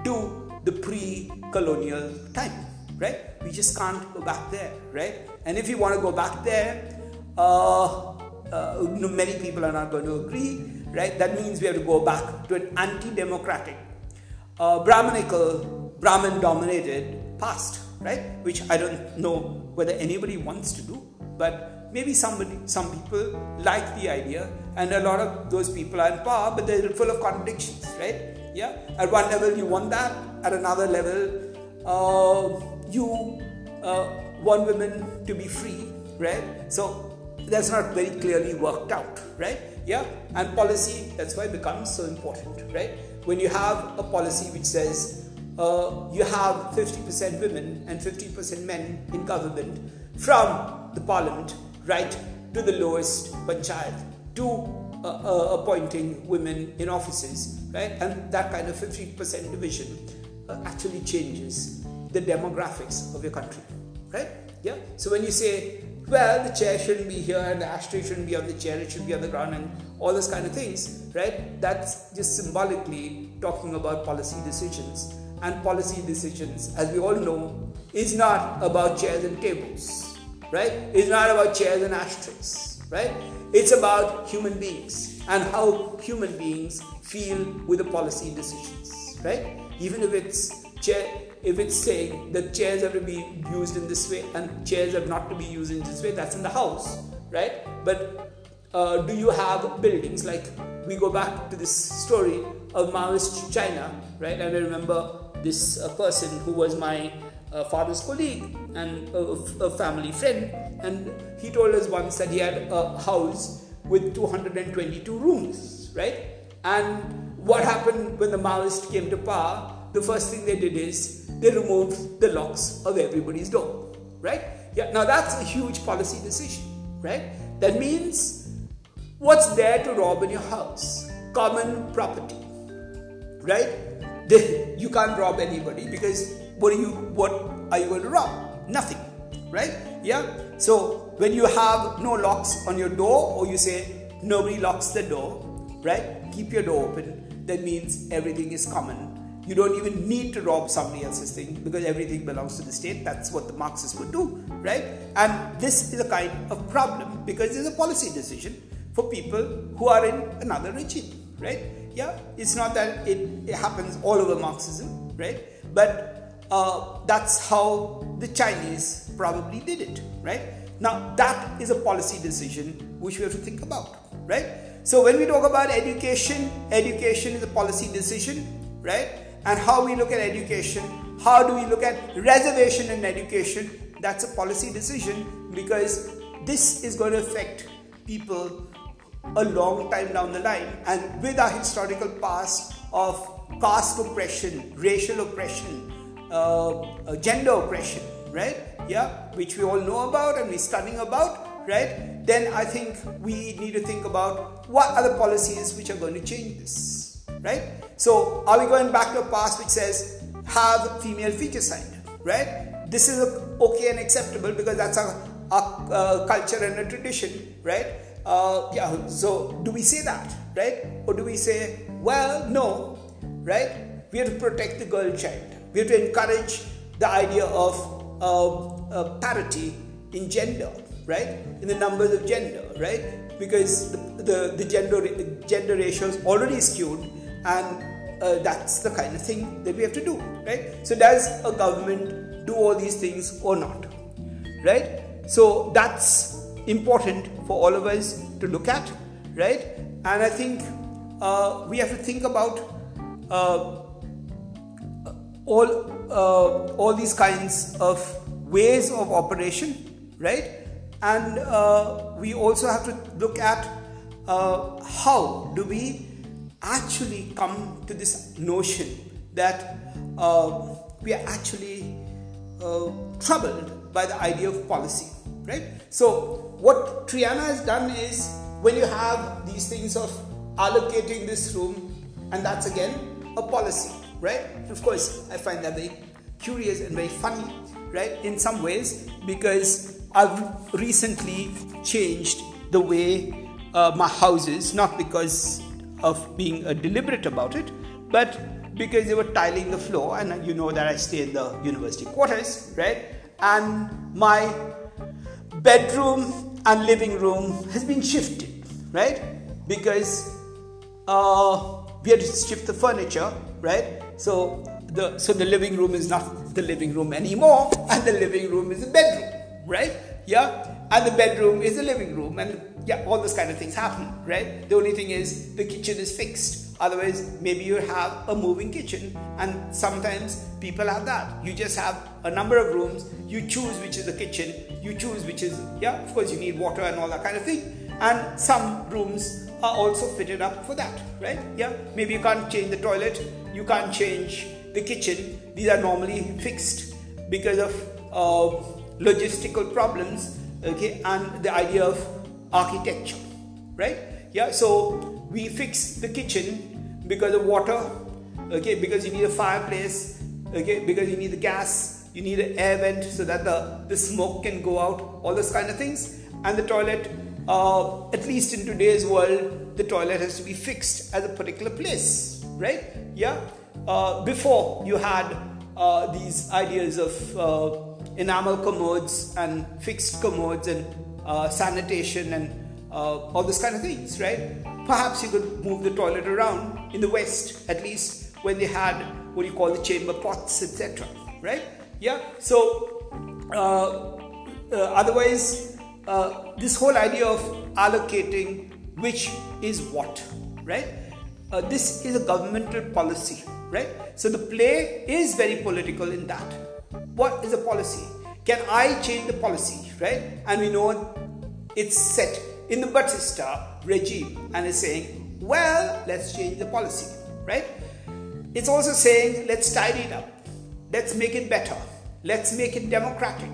to the pre colonial time, right? We just can't go back there, right? And if you want to go back there, uh, uh, many people are not going to agree, right? That means we have to go back to an anti democratic, uh, Brahmanical, Brahmin dominated past, right? Which I don't know whether anybody wants to do, but maybe somebody, some people like the idea, and a lot of those people are in power, but they're full of contradictions, right? Yeah, at one level you want that, at another level uh, you uh, want women to be free, right? So that's not very clearly worked out, right? Yeah, and policy that's why it becomes so important, right? When you have a policy which says uh, you have 50% women and 50% men in government from the parliament right to the lowest panchayat to uh, uh, appointing women in offices, right? And that kind of 50% division uh, actually changes the demographics of your country, right? Yeah. So when you say well, the chair shouldn't be here and the ashtray shouldn't be on the chair, it should be on the ground, and all those kind of things, right? That's just symbolically talking about policy decisions. And policy decisions, as we all know, is not about chairs and tables, right? It's not about chairs and ashtrays, right? It's about human beings and how human beings feel with the policy decisions, right? Even if it's chair, if it's saying that chairs have to be used in this way and chairs are not to be used in this way, that's in the house, right? But uh, do you have buildings like we go back to this story of Maoist China, right? And I remember this uh, person who was my uh, father's colleague and a, a, family friend, and he told us once that he had a house with 222 rooms, right? And what happened when the Maoists came to power? The first thing they did is they removed the locks of everybody's door, right? Yeah, now that's a huge policy decision, right? That means what's there to rob in your house? Common property, right? They, you can't rob anybody because what are you what are you going to rob? Nothing, right? Yeah. So when you have no locks on your door, or you say nobody locks the door, right? Keep your door open. That means everything is common you don't even need to rob somebody else's thing because everything belongs to the state. That's what the Marxists would do, right? And this is a kind of problem because it's a policy decision for people who are in another regime, right? Yeah, it's not that it, it happens all over Marxism, right? But uh, that's how the Chinese probably did it, right? Now, that is a policy decision which we have to think about, right? So, when we talk about education, education is a policy decision, right? and how we look at education, how do we look at reservation in education, that's a policy decision because this is going to affect people a long time down the line. And with our historical past of caste oppression, racial oppression, uh, uh, gender oppression, right? Yeah, which we all know about and we're studying about, right? Then I think we need to think about what other policies which are going to change this, right? So, are we going back to a past which says have female feature feticide, right? This is okay and acceptable because that's our, our uh, culture and a tradition, right? Uh, yeah, so do we say that, right? Or do we say, well, no, right? We have to protect the girl child. We have to encourage the idea of uh, uh parity in gender, right? In the numbers of gender, right? Because the, the, the gender, the gender ratio is already skewed and uh, that's the kind of thing that we have to do right so does a government do all these things or not right so that's important for all of us to look at right? And i think uh, we have to think about uh, all uh, all these kinds of ways of operation right? And uh, we also have to look at uh, how do we actually come to this notion that uh, we are actually troubled by the idea of policy, right? So, what Triana has done is when you have these things of allocating this room, and that's again a policy, right? Of course, I find that very curious and very funny, right? In some ways, because I've recently changed the way uh, my house is, not because of being uh, deliberate about it, but because they were tiling the floor, and you know that I stay in the university quarters, right? And my bedroom and living room has been shifted, right? Because uh, we had to shift the furniture, right? So the so the living room is not the living room anymore, and the living room is the bedroom, right? Yeah, and the bedroom is the living room, and yeah, all those kind of things happen, right? The only thing is the kitchen is fixed. Otherwise, maybe you have a moving kitchen, and sometimes people have that. You just have a number of rooms. You choose which is the kitchen. You choose which is yeah. Of course, you need water and all that kind of thing. And some rooms are also fitted up for that, right? Yeah, maybe you can't change the toilet. You can't change the kitchen. These are normally fixed because of uh, logistical problems okay and the idea of architecture right yeah so we fix the kitchen because of water okay because you need a fireplace okay because you need the gas you need an air vent so that the, the smoke can go out all those kind of things. And the toilet uh, at least in today's world the toilet has to be fixed at a particular place right? Yeah? Uh, before you had uh, these ideas of uh, enamel commodes and fixed commodes and uh, sanitation and uh, all those kind of things, right? Perhaps you could move the toilet around in the West, at least when they had what you call the chamber pots, etc. Right? Yeah. So uh, uh otherwise, uh, this whole idea of allocating which is what, right? Uh, this is a governmental policy, right? So the play is very political in that what is a policy? Can I change the policy, right? And we know it's set in the Batista regime and is saying, well, let's change the policy, right? It's also saying, let's tidy it up, let's make it better, let's make it democratic,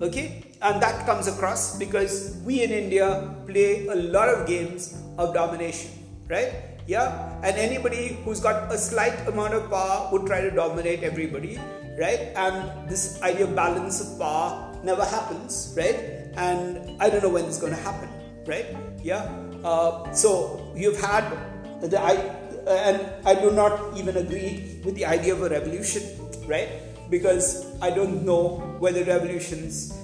okay? And that comes across because we in India play a lot of games of domination, right? Yeah, and anybody who's got a slight amount of power would try to dominate everybody right? And this idea of balance of power never happens, right? And I don't know when it's going to happen, right? Yeah. Uh, so you've had the I, and I do not even agree with the idea of a revolution, right? Because I don't know whether revolutions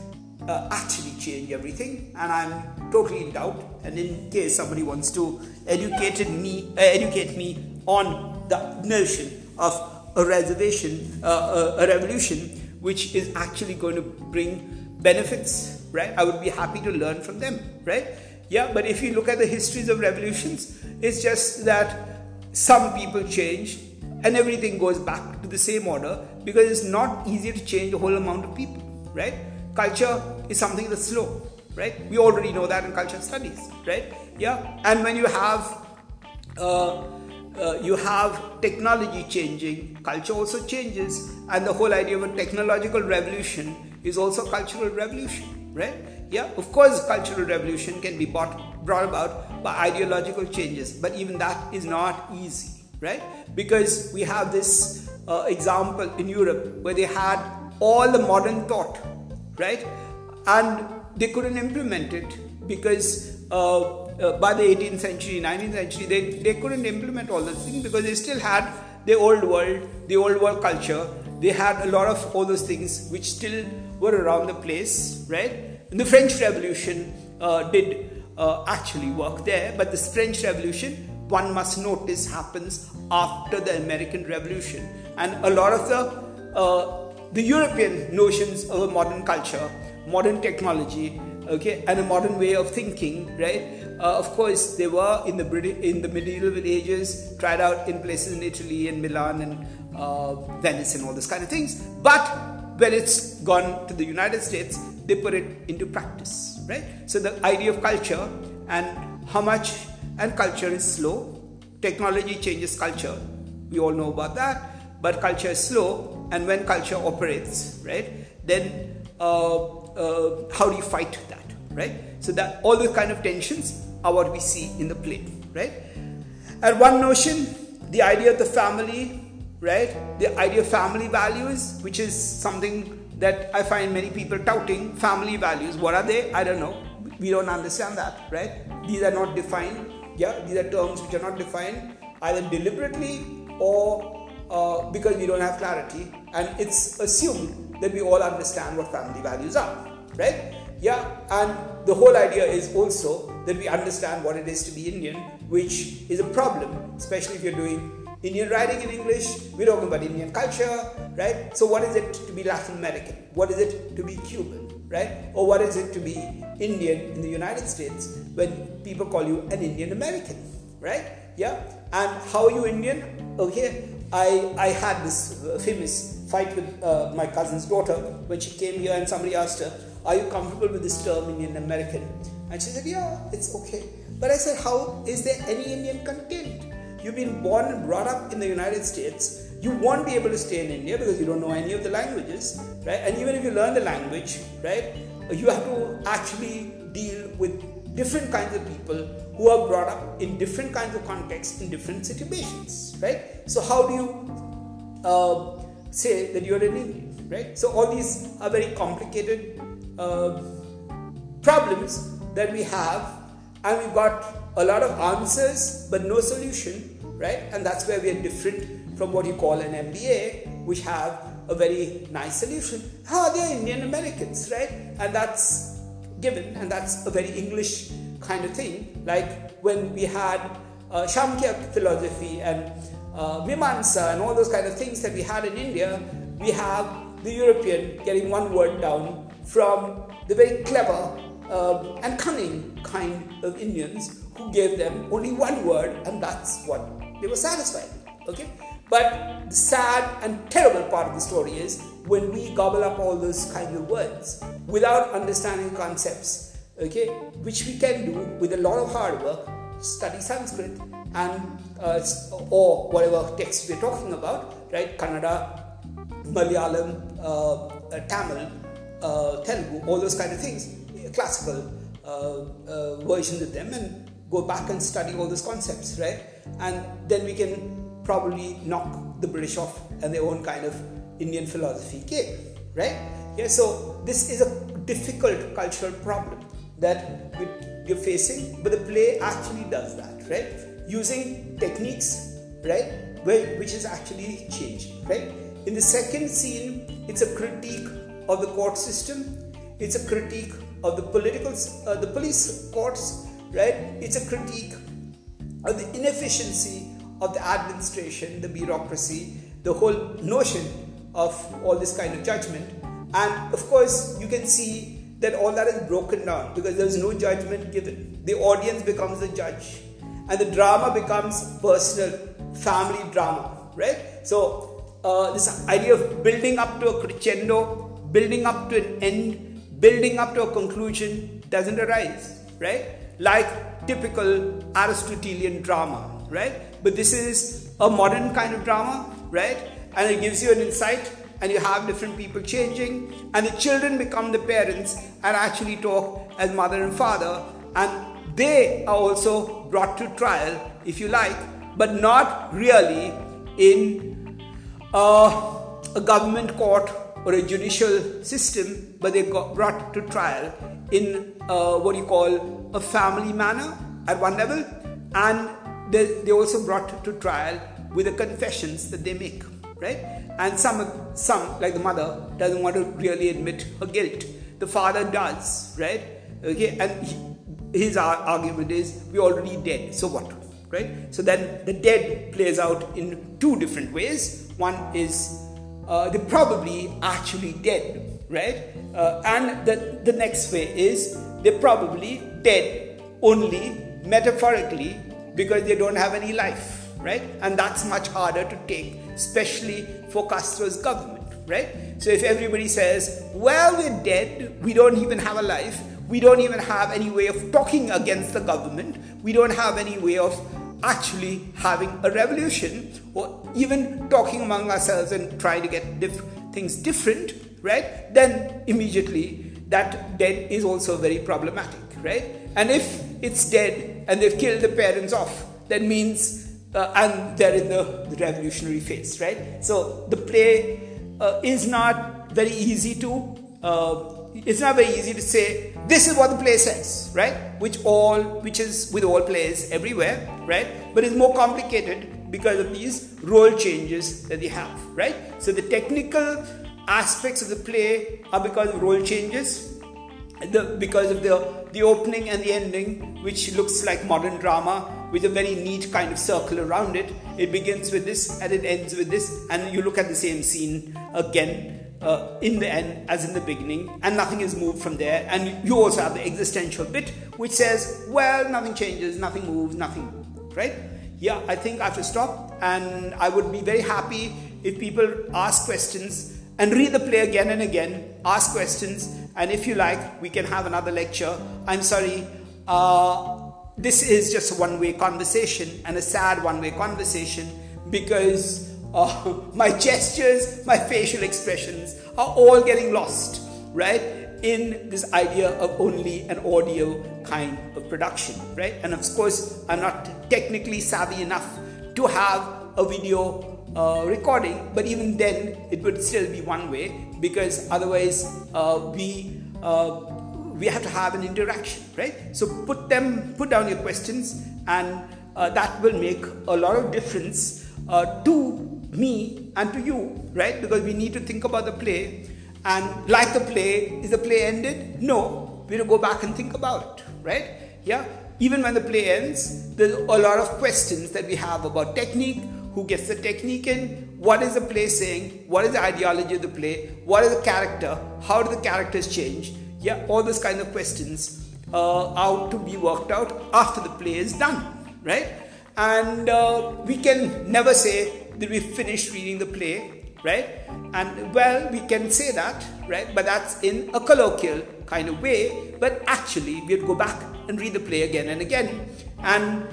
uh, actually change everything, and I'm totally in doubt. And in case somebody wants to educate me, uh, educate me on the notion of a reservation, uh, a, a revolution, which is actually going to bring benefits, right? I would be happy to learn from them, right? Yeah, but if you look at the histories of revolutions, it's just that some people change and everything goes back to the same order because it's not easy to change a whole amount of people, right? Culture is something that's slow, right? We already know that in culture studies, right? Yeah, and when you have uh, uh, you have technology changing, culture also changes, and the whole idea of a technological revolution is also cultural revolution, right? Yeah, of course, cultural revolution can be brought, brought about by ideological changes, but even that is not easy, right? Because we have this uh, example in Europe where they had all the modern thought, right? And they couldn't implement it because uh, uh, by the 18th century, 19th century, they, they couldn't implement all those things because they still had the old world, the old world culture. They had a lot of all those things which still were around the place, right? The French Revolution uh, did uh, actually work there, but this French Revolution, one must notice, happens after the American Revolution, and a lot of the uh, the European notions of a modern culture, modern technology, okay, and a modern way of thinking, right? Uh, of course, they were in the British, in the medieval ages, tried out in places in Italy and Milan and uh, Venice and all those kind of things. But when it's gone to the United States, they put it into practice, right? So the idea of culture and how much and culture is slow. Technology changes culture. We all know about that. But culture is slow, and when culture operates, right, then uh, uh how do you fight that, right? So that all those kind of tensions are what we see in the play, right? And one notion, the idea of the family, right? The idea of family values, which is something that I find many people touting. Family values, what are they? I don't know. We don't understand that, right? These are not defined Yeah, these are terms which are not defined either deliberately or uh, because we don't have clarity, and it's assumed that we all understand what family values are, right? Yeah, and the whole idea is also that we understand what it is to be Indian, which is a problem, especially if you're doing Indian writing in English, we're talking about Indian culture, right? So, what is it to be Latin American? What is it to be Cuban, right? Or what is it to be Indian in the United States when people call you an Indian American, right? Yeah, and how are you Indian? Okay, I, I had this uh, famous fight with uh, my cousin's daughter when she came here and somebody asked her, Are you comfortable with this term Indian American? And she said, Yeah, it's okay. But I said, How is there any Indian content? You've been born and brought up in the United States. You won't be able to stay in India because you don't know any of the languages, right? And even if you learn the language, right, you have to actually deal with different kinds of people who are brought up in different kinds of contexts in different situations, right? So, how do you uh, say that you're an Indian, right? So, all these are very complicated uh, problems that we have, and we've got a lot of answers but no solution, right? And that's where we are different from what you call an MBA, which have a very nice solution. Ah, they're Indian Americans, right? And that's given, and that's a very English kind of thing. Like when we had uh, Samkhya philosophy and uh, and all those kind of things that we had in India, we have the European getting one word down from the very clever uh, and cunning kind of Indians who gave them only one word, and that's what they were satisfied. Okay, but the sad and terrible part of the story is when we gobble up all those kind of words without understanding concepts. Okay, which we can do with a lot of hard work, study Sanskrit and uh, or whatever text we're talking about, right? Kannada, Malayalam, uh, uh Tamil, uh, Telugu, all those kind of things, classical uh, uh, versions of them, and go back and study all those concepts, right? And then we can probably knock the British off and their own kind of Indian philosophy game, right? Yeah, so this is a difficult cultural problem that we're facing, but the play actually does that, right? Using techniques, right, which is actually changed, right? In the second scene, it's a critique of the court system, it's a critique of the political, uh, the police courts, right? It's a critique of the inefficiency of the administration, the bureaucracy, the whole notion of all this kind of judgment. And of course, you can see that all that is broken down because there is no judgment given. The audience becomes the judge, and the drama becomes personal, family drama, right? So, uh, this idea of building up to a crescendo, building up to an end, building up to a conclusion doesn't arise, right? like typical Aristotelian drama, right? But this is a modern kind of drama, right? And it gives you an insight, and you have different people changing, and the children become the parents and actually talk as mother and father, and they are also brought to trial, if you like, but not really in a government court or a judicial system, but they got brought to trial in uh, what you call a family manner at one level, and they, they also brought to trial with the confessions that they make, right? And some, some like the mother, doesn't want to really admit her guilt. The father does, right? Okay, and he, his argument is we're already dead, so what? Right? So then the dead plays out in two different ways. One is uh, they're probably actually dead, right? Uh, and the, the next way is they're probably dead only metaphorically because they don't have any life, right? And that's much harder to take, especially for Castro's government, right? So if everybody says, well, we're dead, we don't even have a life, we don't even have any way of talking against the government, we don't have any way of actually having a revolution or even talking among ourselves and trying to get diff- things different, right? Then immediately that dead is also very problematic, right? And if it's dead and they've killed the parents off, that means, uh, and they're in the, the, revolutionary phase, right? So the play uh, is not very easy to, uh, it's not very easy to say this is what the play says, right? Which all, which is with all plays everywhere, right? But it's more complicated because of these role changes that they have, right? So the technical aspects of the play are because of role changes, the, because of the, the opening and the ending, which looks like modern drama with a very neat kind of circle around it. It begins with this and it ends with this, and you look at the same scene again. Uh, in the end, as in the beginning, and nothing is moved from there. And you also have the existential bit, which says, well, nothing changes, nothing moves, nothing, right? Yeah, I think I have to stop, and I would be very happy if people ask questions and read the play again and again, ask questions, and if you like, we can have another lecture. I'm sorry, uh, this is just a one way conversation and a sad one way conversation because uh, my gestures, my facial expressions are all getting lost, right? In this idea of only an audio kind of production, right? And of course, I'm not technically savvy enough to have a video uh, recording, but even then it would still be one way because otherwise uh, we uh, we have to have an interaction, right? So put them, put down your questions, and uh, that will make a lot of difference uh, to me and to you, right? Because we need to think about the play, and like the play, is the play ended? No, we will go back and think about it, right? Yeah. Even when the play ends, there's a lot of questions that we have about technique, who gets the technique in, what is the play saying, what is the ideology of the play, what is the character, how do the characters change, yeah, all those kind of questions uh, are to be worked out after the play is done, right? And uh, we can never say that we finished reading the play, right? And well, we can say that, right? But that's in a colloquial kind of way. But actually, we'd go back and read the play again and again. And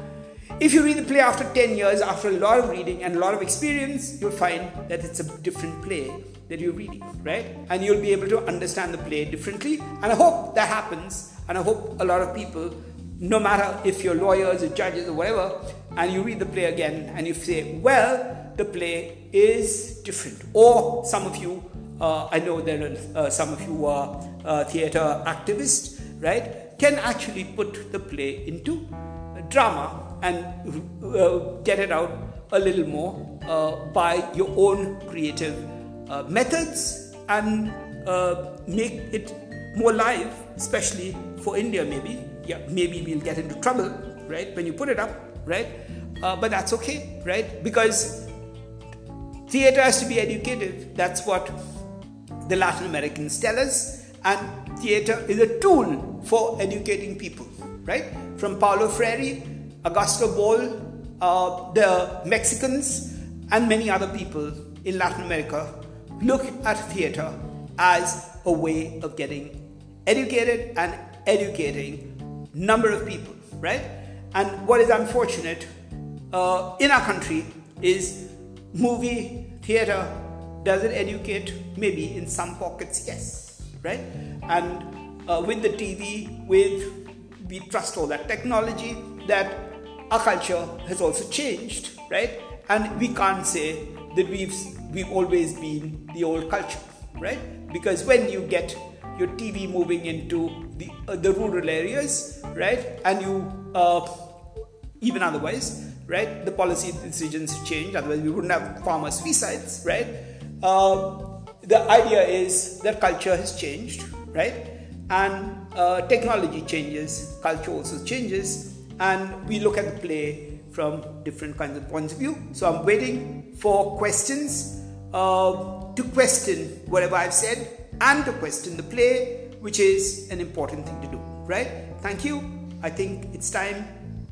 if you read the play after 10 years, after a lot of reading and a lot of experience, you'll find that it's a different play that you're reading, right? And you'll be able to understand the play differently. And I hope that happens. And I hope a lot of people, no matter if you're lawyers or judges or whatever, and you read the play again and you say, well, the play is different. Or some of you, uh, I know there are uh, some of you are uh, theater activist, right, can actually put the play into drama and uh, get it out a little more uh, by your own creative uh, methods and uh, make it more live, especially for India, maybe. Yeah, maybe we'll get into trouble, right, when you put it up, right? Uh, but that's okay, right? Because theater has to be educative. That's what the Latin Americans tell us. And theater is a tool for educating people, right? From Paulo Freire Augusto Boal, uh, the Mexicans, and many other people in Latin America look at theater as a way of getting educated and educating number of people, right? And what is unfortunate uh, in our country is movie theater does it educate? Maybe in some pockets, yes, right? And uh, with the TV, with we trust all that technology that our culture has also changed, right? And we can't say that we've we've always been the old culture, right? Because when you get your TV moving into the uh, the rural areas, right, and you uh, even otherwise, right, the policy decisions change. Otherwise, we wouldn't have farmer suicides, right? Uh, the idea is that culture has changed, right? And uh, technology changes, culture also changes, and we look at the play from different kinds of points of view. So I'm waiting for questions uh, to question whatever I've said and to question the play, which is an important thing to do, right? Thank you. I think it's time,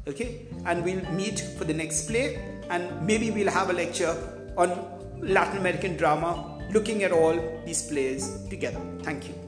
okay? And we'll meet for the next play, and maybe we'll have a lecture on Latin American drama looking at all these plays together. Thank you.